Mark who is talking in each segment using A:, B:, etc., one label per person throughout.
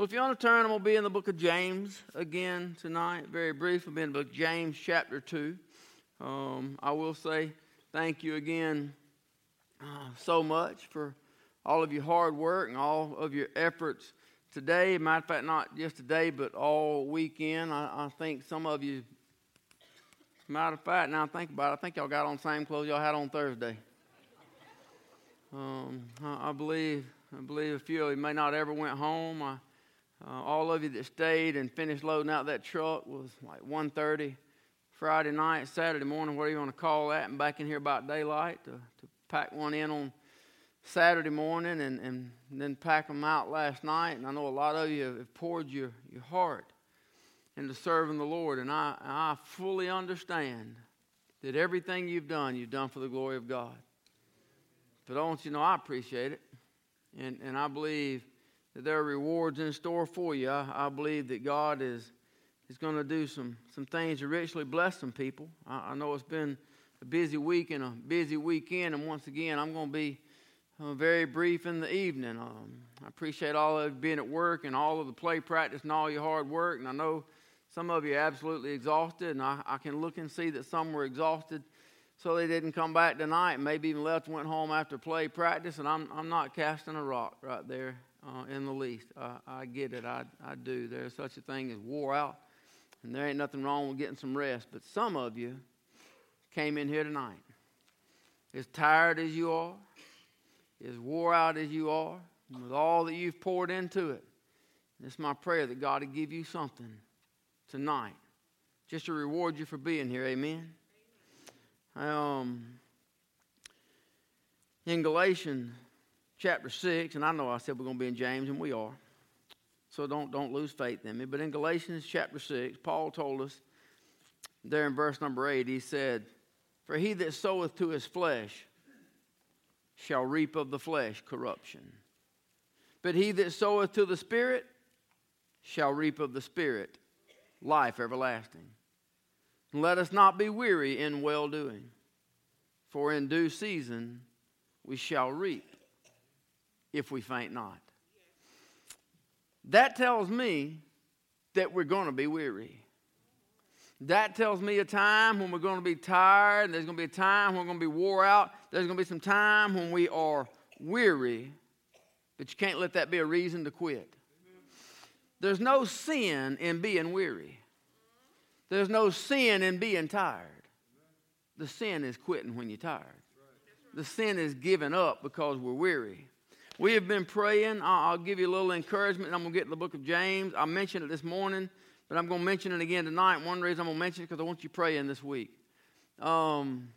A: Well, if you want to turn, to be in the book of James again tonight. Very brief, I'll be in the book of James, chapter 2. Um, I will say thank you again uh, so much for all of your hard work and all of your efforts today. Matter of fact, not just today, but all weekend. I, I think some of you, matter of fact, now I think about it, I think y'all got on the same clothes y'all had on Thursday. Um, I, I, believe I believe a few of you may not ever went home. I, uh, all of you that stayed and finished loading out that truck was like 1.30 Friday night, Saturday morning, whatever you want to call that, and back in here about daylight to, to pack one in on Saturday morning and, and then pack them out last night. And I know a lot of you have poured your, your heart into serving the Lord. And I, I fully understand that everything you've done, you've done for the glory of God. But I want you to know I appreciate it. And, and I believe that there are rewards in store for you. I, I believe that God is, is going to do some, some things to richly bless some people. I, I, know it's been a busy week and a busy weekend, and once again, I'm going to be uh, very brief in the evening. Um, I appreciate all of you being at work and all of the play practice and all your hard work, and I know some of you are absolutely exhausted, and I, I can look and see that some were exhausted so they didn't come back tonight, maybe even left went home after play practice, and I'm, I'm not casting a rock right there uh, in the least. Uh, I get it. I, I do. There's such a thing as wore out, and there ain't nothing wrong with getting some rest. But some of you came in here tonight as tired as you are, as wore out as you are, with all that you've poured into it. It's my prayer that God will give you something tonight just to reward you for being here. Amen. Um, in Galatians chapter 6, and I know I said we're going to be in James, and we are. So don't, don't lose faith in me. But in Galatians chapter 6, Paul told us there in verse number 8, he said, For he that soweth to his flesh shall reap of the flesh corruption. But he that soweth to the Spirit shall reap of the Spirit life everlasting. Let us not be weary in well doing, for in due season we shall reap if we faint not. That tells me that we're going to be weary. That tells me a time when we're going to be tired. and There's going to be a time when we're going to be wore out. There's going to be some time when we are weary. But you can't let that be a reason to quit. There's no sin in being weary. There's no sin in being tired. The sin is quitting when you're tired. The sin is giving up because we're weary. We have been praying. I'll give you a little encouragement. I'm going to get to the book of James. I mentioned it this morning, but I'm going to mention it again tonight. One reason I'm going to mention it because I want you praying this week. Um,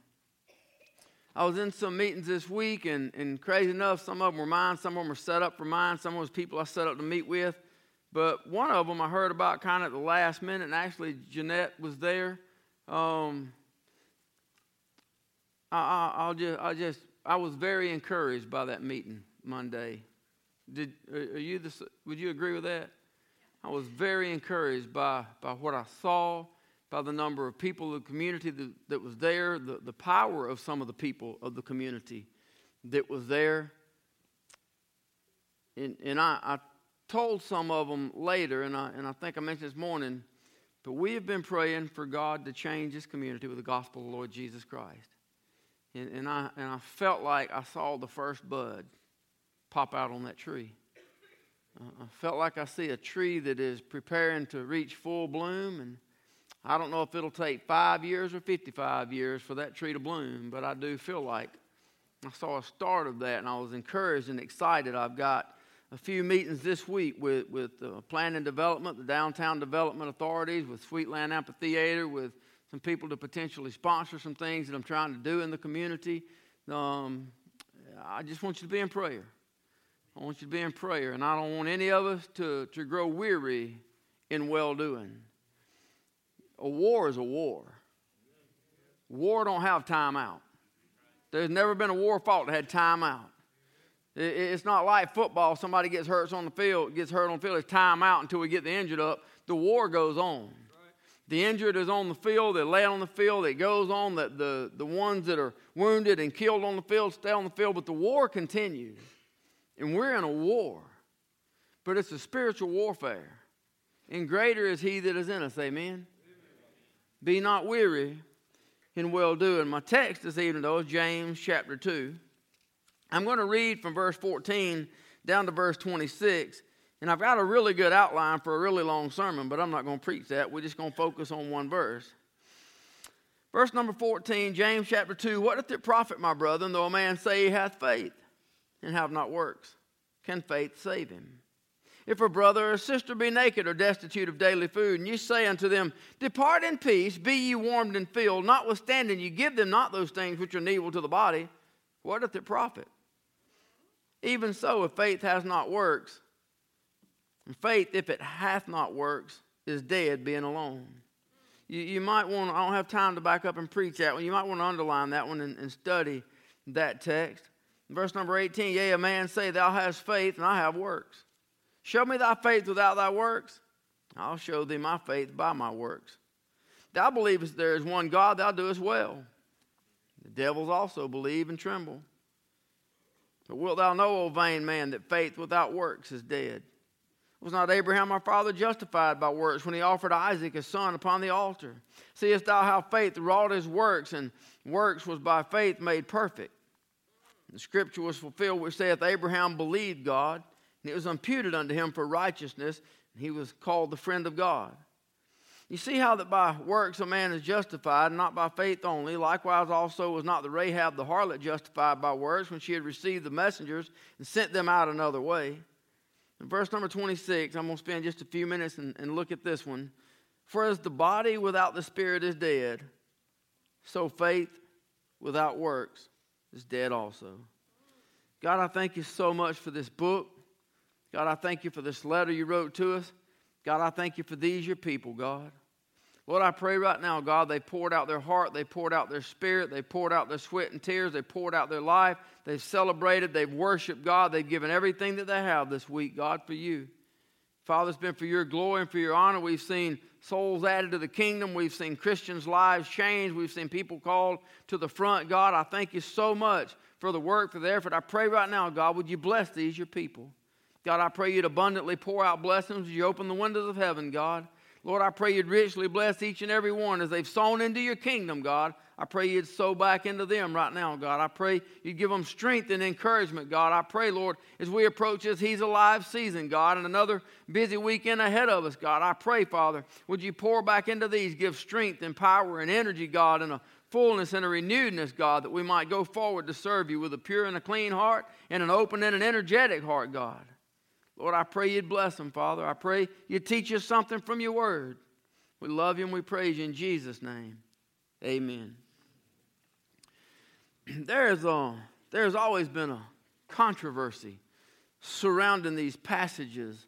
A: I was in some meetings this week, and, and crazy enough, some of them were mine, some of them were set up for mine, some of them was people I set up to meet with. But one of them I heard about kind of at the last minute, and actually Jeanette was there. Um, I, I, will just, I just, I was very encouraged by that meeting. Monday. Did uh, are you the, would you agree with that? I was very encouraged by, by what I saw, by the number of people the community that, that was there, the, the power of some of the people of the community that was there. And, and I, I told some of them later, and I, and I think I mentioned this morning, but we have been praying for God to change this community with the gospel of the Lord Jesus Christ. And, and, I, and I felt like I saw the first bud pop out on that tree. Uh, I felt like I see a tree that is preparing to reach full bloom, and I don't know if it'll take five years or 55 years for that tree to bloom, but I do feel like I saw a start of that, and I was encouraged and excited. I've got a few meetings this week with, with uh, planning development, the downtown development authorities, with Sweetland Amphitheater, with some people to potentially sponsor some things that I'm trying to do in the community. Um, I just want you to be in prayer. I want you to be in prayer, and I don't want any of us to, to grow weary in well doing. A war is a war. War don't have time out. There's never been a war fought that had time out. It's not like football. Somebody gets hurt on the field, gets hurt on the field. It's time out until we get the injured up. The war goes on. The injured is on the field. They lay on the field. It goes on. That the, the ones that are wounded and killed on the field stay on the field. But the war continues. And we're in a war. but it's a spiritual warfare. And greater is he that is in us. Amen. Be not weary in well doing. My text this evening, though, is James chapter 2. I'm going to read from verse 14 down to verse 26. And I've got a really good outline for a really long sermon, but I'm not going to preach that. We're just going to focus on one verse. Verse number 14, James chapter 2 What doth it profit, my brethren, though a man say he hath faith and have not works? Can faith save him? If a brother or sister be naked or destitute of daily food, and you say unto them, Depart in peace, be ye warmed and filled, notwithstanding you give them not those things which are needful to the body, what doth it profit? Even so, if faith has not works, and faith, if it hath not works, is dead, being alone. You, you might want, I don't have time to back up and preach that one. You might want to underline that one and, and study that text. Verse number 18, yea, a man say, Thou hast faith, and I have works. Show me thy faith without thy works. I'll show thee my faith by my works. Thou believest there is one God, thou doest well. The devils also believe and tremble. But wilt thou know, O vain man, that faith without works is dead? Was not Abraham our father justified by works when he offered Isaac his son upon the altar? Seest thou how faith wrought his works, and works was by faith made perfect? The scripture was fulfilled which saith, Abraham believed God, and it was imputed unto him for righteousness, and he was called the friend of God. You see how that by works a man is justified, not by faith only. Likewise, also was not the Rahab the harlot justified by works when she had received the messengers and sent them out another way. In verse number 26, I'm going to spend just a few minutes and, and look at this one. For as the body without the spirit is dead, so faith without works is dead also. God, I thank you so much for this book. God, I thank you for this letter you wrote to us. God, I thank you for these, your people, God. Lord, I pray right now, God, they poured out their heart, they poured out their spirit, they poured out their sweat and tears, they poured out their life, they've celebrated, they've worshiped God, they've given everything that they have this week, God, for you. Father, it's been for your glory and for your honor. We've seen souls added to the kingdom. We've seen Christians' lives changed. We've seen people called to the front. God, I thank you so much for the work, for the effort. I pray right now, God, would you bless these, your people? God, I pray you'd abundantly pour out blessings. You open the windows of heaven, God. Lord, I pray you'd richly bless each and every one as they've sown into your kingdom, God. I pray you'd sow back into them right now, God. I pray you'd give them strength and encouragement, God. I pray, Lord, as we approach this He's Alive season, God, and another busy weekend ahead of us, God. I pray, Father, would you pour back into these, give strength and power and energy, God, and a fullness and a renewedness, God, that we might go forward to serve you with a pure and a clean heart and an open and an energetic heart, God. Lord, I pray you'd bless them, Father. I pray you'd teach us something from your word. We love you and we praise you in Jesus' name. Amen. There's, a, there's always been a controversy surrounding these passages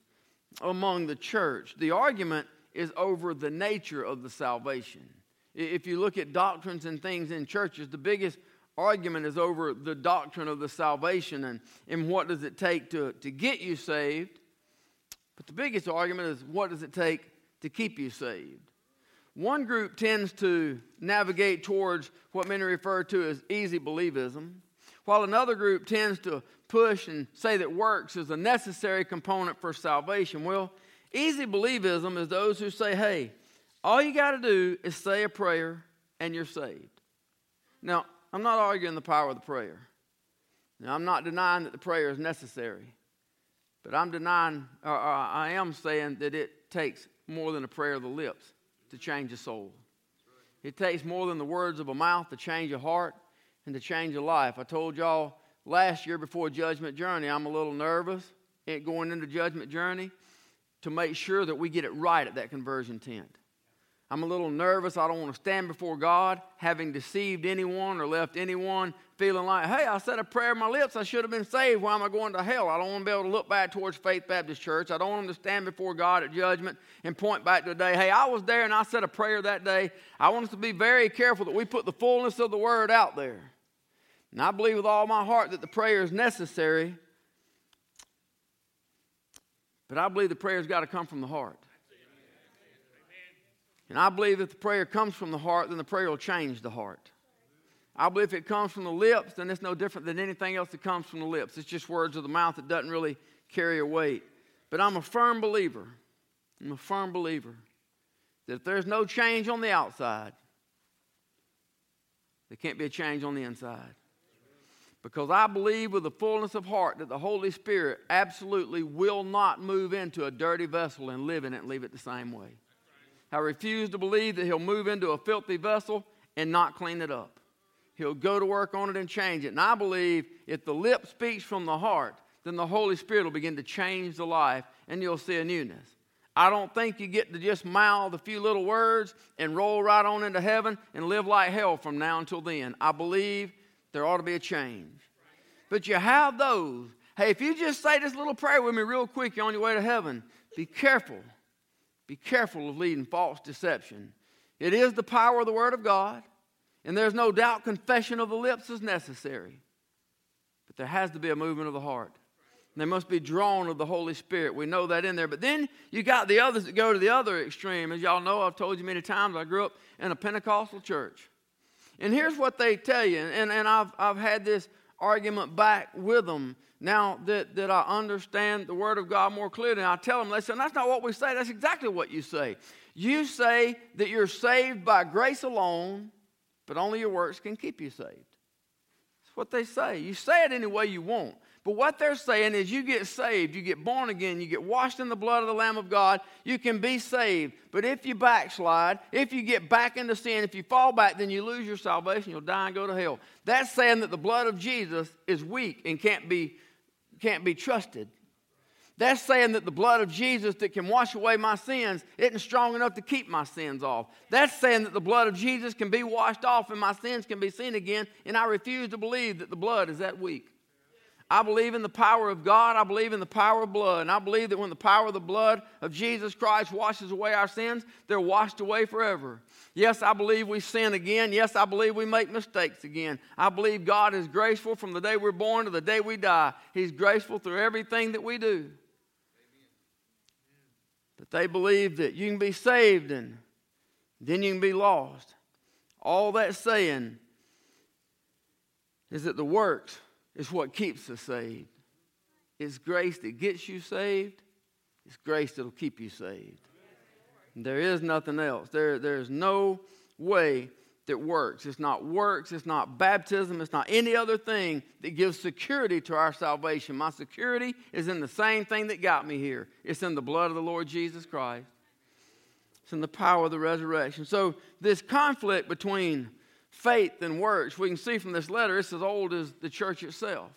A: among the church. The argument is over the nature of the salvation. If you look at doctrines and things in churches, the biggest argument is over the doctrine of the salvation and, and what does it take to, to get you saved. But the biggest argument is what does it take to keep you saved? One group tends to navigate towards what many refer to as easy believism, while another group tends to push and say that works is a necessary component for salvation. Well, easy believism is those who say, hey, all you got to do is say a prayer and you're saved. Now, I'm not arguing the power of the prayer. Now, I'm not denying that the prayer is necessary, but I'm denying, or, or I am saying that it takes more than a prayer of the lips to change a soul. It takes more than the words of a mouth to change a heart and to change a life. I told y'all last year before Judgment Journey, I'm a little nervous going into Judgment Journey to make sure that we get it right at that conversion tent. I'm a little nervous. I don't want to stand before God having deceived anyone or left anyone feeling like, hey, I said a prayer in my lips. I should have been saved. Why am I going to hell? I don't want to be able to look back towards Faith Baptist Church. I don't want them to stand before God at judgment and point back to the day, hey, I was there and I said a prayer that day. I want us to be very careful that we put the fullness of the word out there. And I believe with all my heart that the prayer is necessary. But I believe the prayer's got to come from the heart. And I believe if the prayer comes from the heart, then the prayer will change the heart. I believe if it comes from the lips, then it's no different than anything else that comes from the lips. It's just words of the mouth that doesn't really carry a weight. But I'm a firm believer. I'm a firm believer that if there's no change on the outside, there can't be a change on the inside. Because I believe with the fullness of heart that the Holy Spirit absolutely will not move into a dirty vessel and live in it and leave it the same way. I refuse to believe that He'll move into a filthy vessel and not clean it up. He'll go to work on it and change it. And I believe if the lip speaks from the heart, then the Holy Spirit will begin to change the life and you'll see a newness. I don't think you get to just mouth a few little words and roll right on into heaven and live like hell from now until then. I believe there ought to be a change. But you have those. Hey, if you just say this little prayer with me real quick, you're on your way to heaven. Be careful. Be careful of leading false deception. It is the power of the Word of God. And there's no doubt confession of the lips is necessary. But there has to be a movement of the heart. And they must be drawn of the Holy Spirit. We know that in there. But then you got the others that go to the other extreme. As y'all know, I've told you many times, I grew up in a Pentecostal church. And here's what they tell you, and, and I've, I've had this argument back with them now that, that I understand the Word of God more clearly. And I tell them, they say, that's not what we say. That's exactly what you say. You say that you're saved by grace alone but only your works can keep you saved. That's what they say. You say it any way you want. But what they're saying is you get saved, you get born again, you get washed in the blood of the Lamb of God, you can be saved. But if you backslide, if you get back into sin, if you fall back, then you lose your salvation, you'll die and go to hell. That's saying that the blood of Jesus is weak and can't be, can't be trusted. That's saying that the blood of Jesus that can wash away my sins isn't strong enough to keep my sins off. That's saying that the blood of Jesus can be washed off and my sins can be seen again, and I refuse to believe that the blood is that weak. I believe in the power of God. I believe in the power of blood. And I believe that when the power of the blood of Jesus Christ washes away our sins, they're washed away forever. Yes, I believe we sin again. Yes, I believe we make mistakes again. I believe God is graceful from the day we're born to the day we die. He's graceful through everything that we do. But they believe that you can be saved and then you can be lost. All that saying is that the works is what keeps us saved. It's grace that gets you saved, it's grace that'll keep you saved. There is nothing else. There, there's no way that works. It's not works, it's not baptism, it's not any other thing that gives security to our salvation. My security is in the same thing that got me here it's in the blood of the Lord Jesus Christ, it's in the power of the resurrection. So, this conflict between faith and works, we can see from this letter, it's as old as the church itself.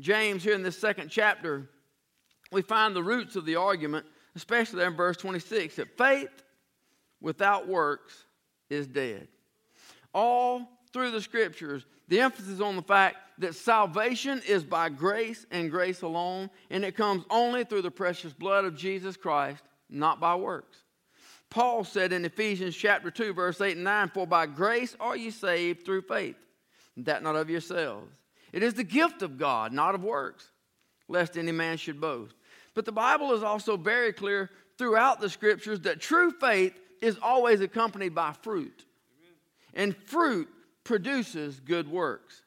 A: James, here in this second chapter, we find the roots of the argument, especially there in verse 26, that faith without works is dead all through the scriptures, the emphasis on the fact that salvation is by grace and grace alone, and it comes only through the precious blood of Jesus Christ, not by works. Paul said in Ephesians chapter 2, verse 8 and 9, For by grace are ye saved through faith, that not of yourselves. It is the gift of God, not of works, lest any man should boast. But the Bible is also very clear throughout the scriptures that true faith is always accompanied by fruit and fruit produces good works.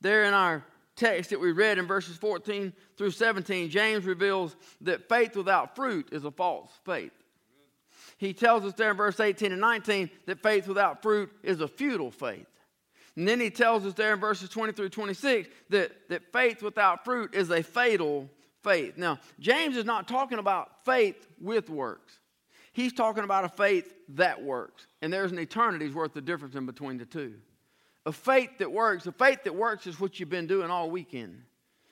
A: There in our text that we read in verses 14 through 17, James reveals that faith without fruit is a false faith. He tells us there in verse 18 and 19 that faith without fruit is a futile faith. And then he tells us there in verses 20 through 26 that, that faith without fruit is a fatal faith. Now, James is not talking about faith with works. He's talking about a faith that works. And there's an eternity's worth of difference in between the two. A faith that works, a faith that works is what you've been doing all weekend.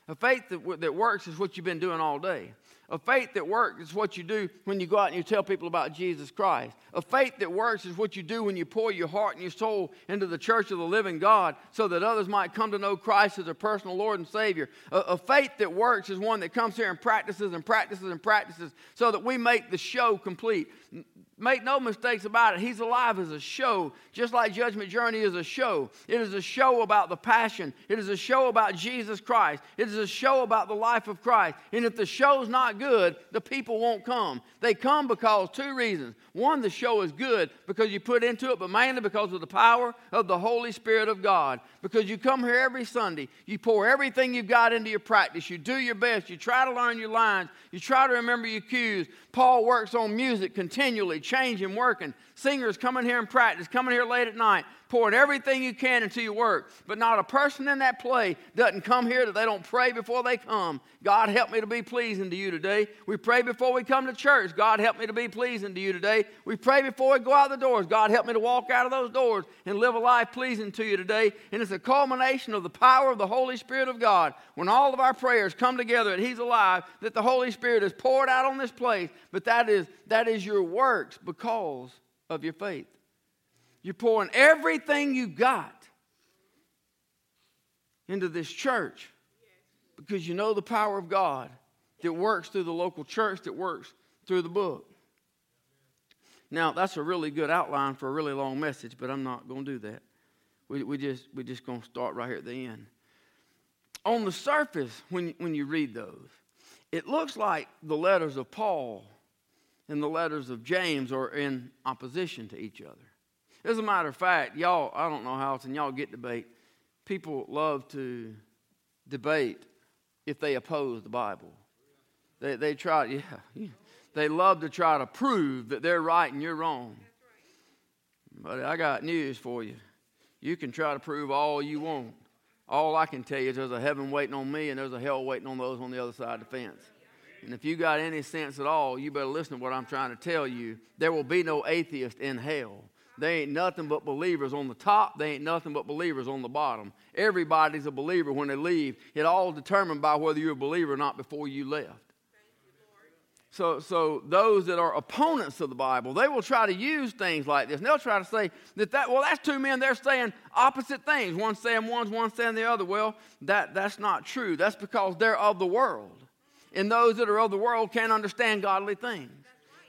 A: A faith that, that works is what you've been doing all day. A faith that works is what you do when you go out and you tell people about Jesus Christ. A faith that works is what you do when you pour your heart and your soul into the church of the living God so that others might come to know Christ as their personal Lord and Savior. A, a faith that works is one that comes here and practices and practices and practices so that we make the show complete. Make no mistakes about it. He's alive as a show, just like Judgment Journey is a show. It is a show about the passion. It is a show about Jesus Christ. It is a show about the life of Christ. And if the show's not good, the people won't come. They come because two reasons. One, the show is good because you put into it, but mainly because of the power of the Holy Spirit of God. Because you come here every Sunday, you pour everything you've got into your practice, you do your best, you try to learn your lines, you try to remember your cues. Paul works on music continually, changing, working. Singers coming here and practice, coming here late at night pouring everything you can into your work. But not a person in that play doesn't come here that they don't pray before they come. God, help me to be pleasing to you today. We pray before we come to church. God, help me to be pleasing to you today. We pray before we go out the doors. God, help me to walk out of those doors and live a life pleasing to you today. And it's a culmination of the power of the Holy Spirit of God. When all of our prayers come together and He's alive, that the Holy Spirit is poured out on this place. But that is, that is your works because of your faith. You're pouring everything you've got into this church because you know the power of God that works through the local church, that works through the book. Now, that's a really good outline for a really long message, but I'm not going to do that. We, we just, we're just going to start right here at the end. On the surface, when, when you read those, it looks like the letters of Paul and the letters of James are in opposition to each other. As a matter of fact, y'all, I don't know how and y'all get debate. People love to debate if they oppose the Bible. They, they try, yeah, they love to try to prove that they're right and you're wrong. But I got news for you. You can try to prove all you want. All I can tell you is there's a heaven waiting on me and there's a hell waiting on those on the other side of the fence. And if you got any sense at all, you better listen to what I'm trying to tell you. There will be no atheist in hell. They ain't nothing but believers on the top. They ain't nothing but believers on the bottom. Everybody's a believer when they leave. It all determined by whether you're a believer or not before you left. So, so those that are opponents of the Bible, they will try to use things like this. And they'll try to say that, that well, that's two men, they're saying opposite things. One saying one's one saying the other. Well, that, that's not true. That's because they're of the world. And those that are of the world can't understand godly things.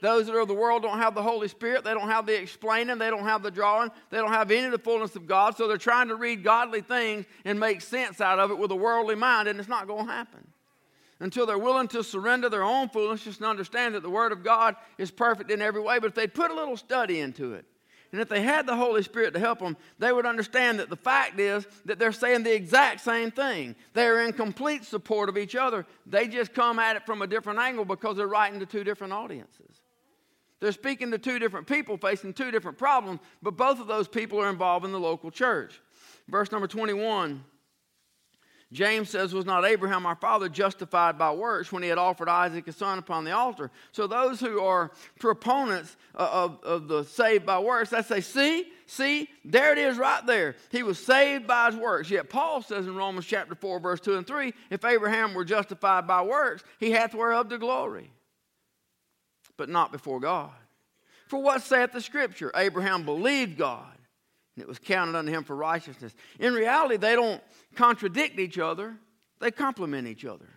A: Those that are of the world don't have the Holy Spirit. They don't have the explaining. They don't have the drawing. They don't have any of the fullness of God. So they're trying to read godly things and make sense out of it with a worldly mind, and it's not going to happen. Until they're willing to surrender their own foolishness and understand that the Word of God is perfect in every way. But if they'd put a little study into it, and if they had the Holy Spirit to help them, they would understand that the fact is that they're saying the exact same thing. They're in complete support of each other. They just come at it from a different angle because they're writing to two different audiences. They're speaking to two different people facing two different problems, but both of those people are involved in the local church. Verse number 21. James says, Was not Abraham our father justified by works when he had offered Isaac his son upon the altar? So, those who are proponents of, of the saved by works, they say, See, see, there it is right there. He was saved by his works. Yet, Paul says in Romans chapter 4, verse 2 and 3, If Abraham were justified by works, he hath whereof the glory but not before God. For what saith the scripture? Abraham believed God, and it was counted unto him for righteousness. In reality, they don't contradict each other, they complement each other.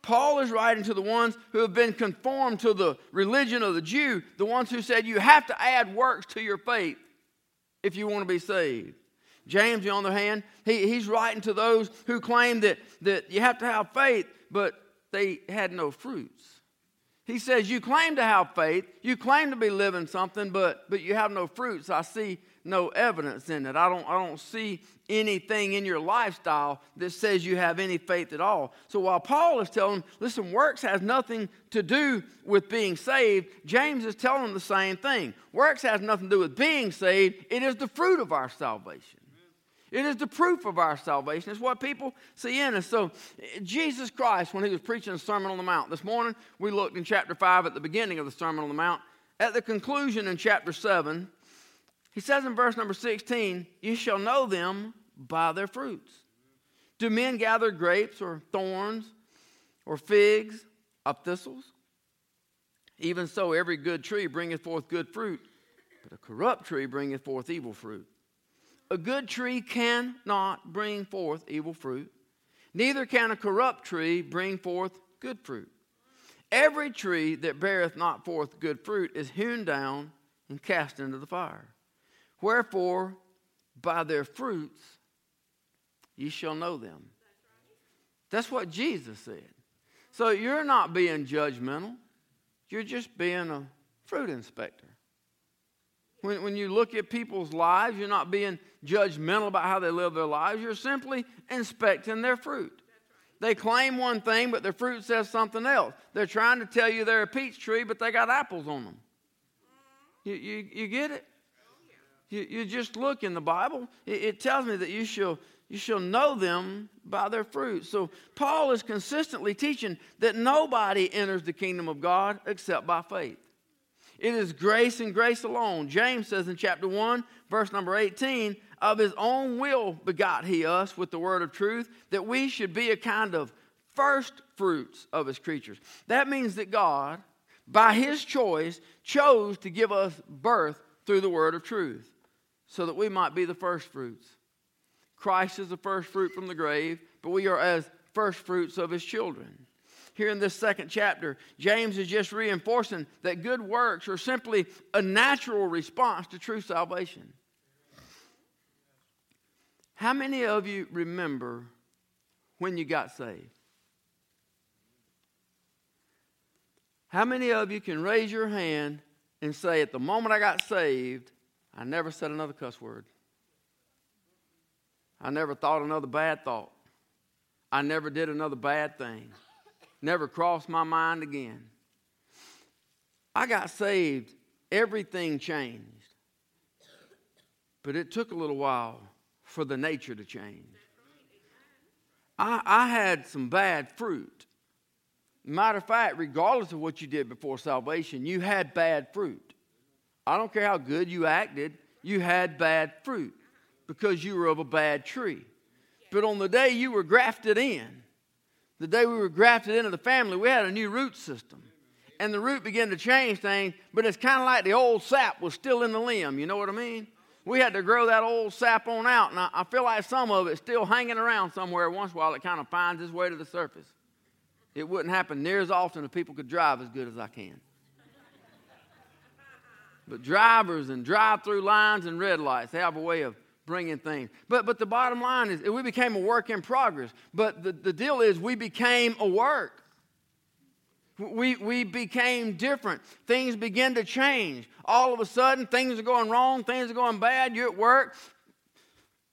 A: Paul is writing to the ones who have been conformed to the religion of the Jew, the ones who said you have to add works to your faith if you want to be saved. James, on the other hand, he, he's writing to those who claim that, that you have to have faith, but they had no fruits. He says, You claim to have faith, you claim to be living something, but, but you have no fruits. I see no evidence in it. I don't, I don't see anything in your lifestyle that says you have any faith at all. So while Paul is telling, listen, works has nothing to do with being saved, James is telling them the same thing. Works has nothing to do with being saved, it is the fruit of our salvation. It is the proof of our salvation. It's what people see in us. So, Jesus Christ, when he was preaching the Sermon on the Mount, this morning we looked in chapter 5 at the beginning of the Sermon on the Mount. At the conclusion in chapter 7, he says in verse number 16, You shall know them by their fruits. Do men gather grapes or thorns or figs of thistles? Even so, every good tree bringeth forth good fruit, but a corrupt tree bringeth forth evil fruit. A good tree cannot bring forth evil fruit, neither can a corrupt tree bring forth good fruit. Every tree that beareth not forth good fruit is hewn down and cast into the fire. Wherefore, by their fruits ye shall know them. That's what Jesus said. So you're not being judgmental, you're just being a fruit inspector. When, when you look at people's lives, you're not being judgmental about how they live their lives, you're simply inspecting their fruit. They claim one thing, but their fruit says something else. They're trying to tell you they're a peach tree, but they got apples on them. You, you, you get it? You, you just look in the Bible. It, it tells me that you shall, you shall know them by their fruit. So Paul is consistently teaching that nobody enters the kingdom of God except by faith. It is grace and grace alone. James says in chapter 1, verse number 18, of his own will begot he us with the word of truth, that we should be a kind of first fruits of his creatures. That means that God, by his choice, chose to give us birth through the word of truth, so that we might be the first fruits. Christ is the first fruit from the grave, but we are as first fruits of his children here in this second chapter, James is just reinforcing that good works are simply a natural response to true salvation. How many of you remember when you got saved? How many of you can raise your hand and say, at the moment I got saved, I never said another cuss word? I never thought another bad thought. I never did another bad thing never crossed my mind again. I got saved, everything changed. But it took a little while for the nature to change. I, I had some bad fruit. Matter of fact, regardless of what you did before salvation, you had bad fruit. I don't care how good you acted, you had bad fruit because you were of a bad tree. But on the day you were grafted in, the day we were grafted into the family, we had a new root system. And the root began to change things, but it's kind of like the old sap was still in the limb. You know what I mean? We had to grow that old sap on out, and I, feel like some of it's still hanging around somewhere once in a while. It kind of finds its way to the surface. It wouldn't happen near as often if people could drive as good as I can. But drivers and drive through lines and red lights, they have a way of bringing things. But, but the bottom line is, we became a work in progress. But the, the deal is, we became a work. We, we became different. Things began to change. All of a sudden, things are going wrong, things are going bad. You're at work,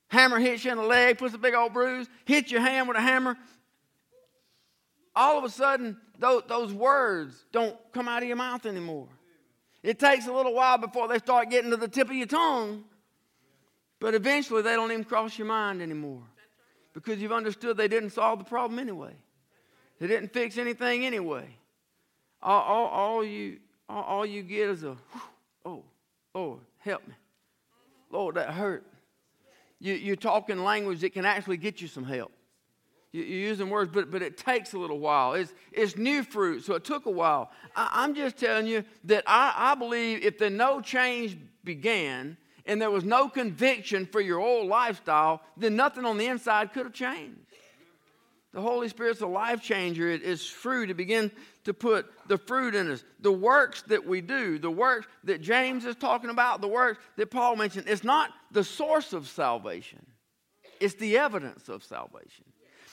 A: hammer hits you in the leg, puts a big old bruise, hits your hand with a hammer. All of a sudden, those, those words don't come out of your mouth anymore. It takes a little while before they start getting to the tip of your tongue. But eventually, they don't even cross your mind anymore because you've understood they didn't solve the problem anyway. They didn't fix anything anyway. All, all, all you, all, all, you get is a, oh, Lord, help me. Lord, that hurt. You, you're talking language that can actually get you some help. You, you're using words, but, but it takes a little while. It's, it's new fruit, so it took a while. I, am just telling you that I, I believe if the no change began, and there was no conviction for your old lifestyle, then nothing on the inside could have changed. The Holy Spirit's a life changer. It is fruit to begin to put the fruit in us. The works that we do, the works that James is talking about, the works that Paul mentioned, it's not the source of salvation, it's the evidence of salvation.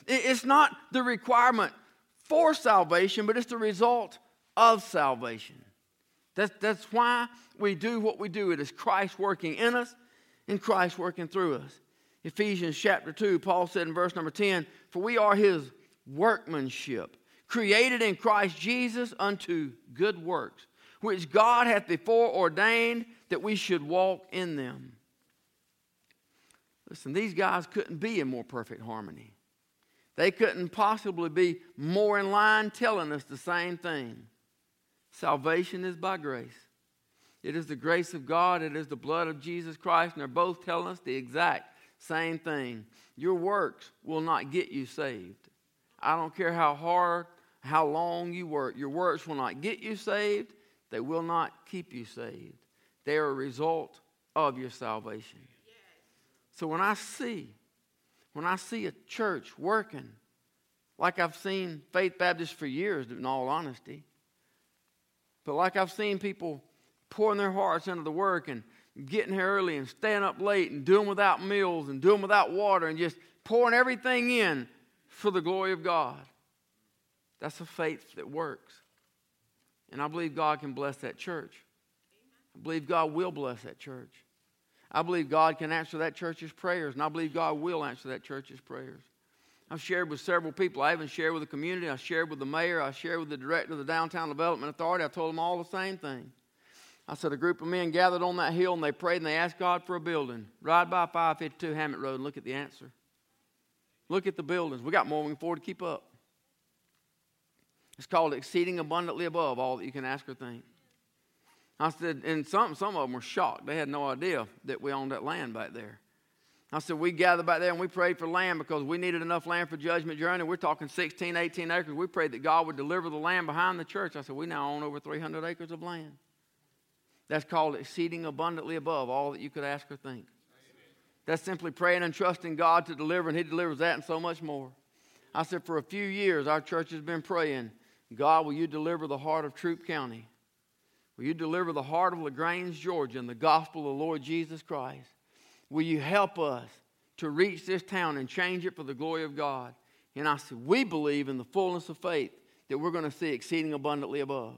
A: It's not the requirement for salvation, but it's the result of salvation. That's, that's why we do what we do. It is Christ working in us and Christ working through us. Ephesians chapter 2, Paul said in verse number 10 For we are his workmanship, created in Christ Jesus unto good works, which God hath before ordained that we should walk in them. Listen, these guys couldn't be in more perfect harmony. They couldn't possibly be more in line telling us the same thing. Salvation is by grace. It is the grace of God, it is the blood of Jesus Christ, and they're both telling us the exact same thing. Your works will not get you saved. I don't care how hard, how long you work, your works will not get you saved, they will not keep you saved. They are a result of your salvation. So when I see, when I see a church working, like I've seen Faith Baptist for years, in all honesty, but like I've seen people pouring their hearts into the work and getting here early and staying up late and doing without meals and doing without water and just pouring everything in for the glory of God. That's a faith that works. And I believe God can bless that church. I believe God will bless that church. I believe God can answer that church's prayers, and I believe God will answer that church's prayers. I've shared with several people. I even shared with the community. I shared with the mayor. I shared with the director of the Downtown Development Authority. I told them all the same thing. I said a group of men gathered on that hill and they prayed and they asked God for a building. Ride by 552 Hammett Road and look at the answer. Look at the buildings. We got more we can afford to keep up. It's called exceeding abundantly above all that you can ask or think. I said, and some, some of them were shocked. They had no idea that we owned that land back there. I said, we gathered back there and we prayed for land because we needed enough land for Judgment Journey. We're talking 16, 18 acres. We prayed that God would deliver the land behind the church. I said, we now own over 300 acres of land. That's called exceeding abundantly above all that you could ask or think. That's simply praying and trusting God to deliver, and He delivers that and so much more. I said, for a few years, our church has been praying, God, will you deliver the heart of Troup County? Will you deliver the heart of LaGrange, Georgia, and the gospel of the Lord Jesus Christ? Will you help us to reach this town and change it for the glory of God? And I said, We believe in the fullness of faith that we're going to see exceeding abundantly above.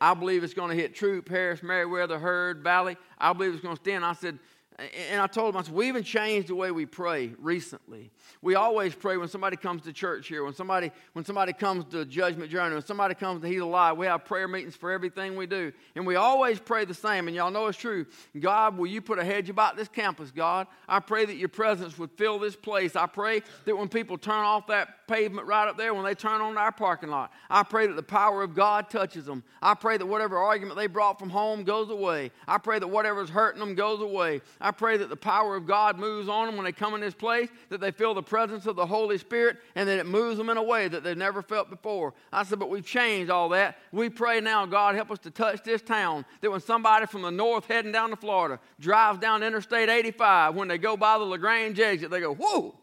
A: I believe it's going to hit Troup, Harris, Meriwether, Heard, Valley. I believe it's going to stand. I said, and I told him, I said, we even changed the way we pray recently. We always pray when somebody comes to church here, when somebody, when somebody comes to Judgment Journey, when somebody comes to He's Alive, we have prayer meetings for everything we do. And we always pray the same, and y'all know it's true. God, will you put a hedge about this campus, God? I pray that your presence would fill this place. I pray that when people turn off that pavement right up there, when they turn on our parking lot, I pray that the power of God touches them. I pray that whatever argument they brought from home goes away. I pray that whatever's hurting them goes away. I pray that the power of God moves on them when they come in this place, that they feel the presence of the Holy Spirit, and that it moves them in a way that they've never felt before. I said, but we've changed all that. We pray now, God, help us to touch this town, that when somebody from the north heading down to Florida drives down Interstate 85, when they go by the LaGrange exit, they go, whoa,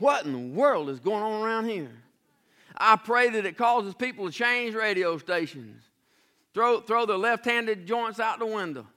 A: what in the world is going on around here? I pray that it causes people to change radio stations, throw, throw the left handed joints out the window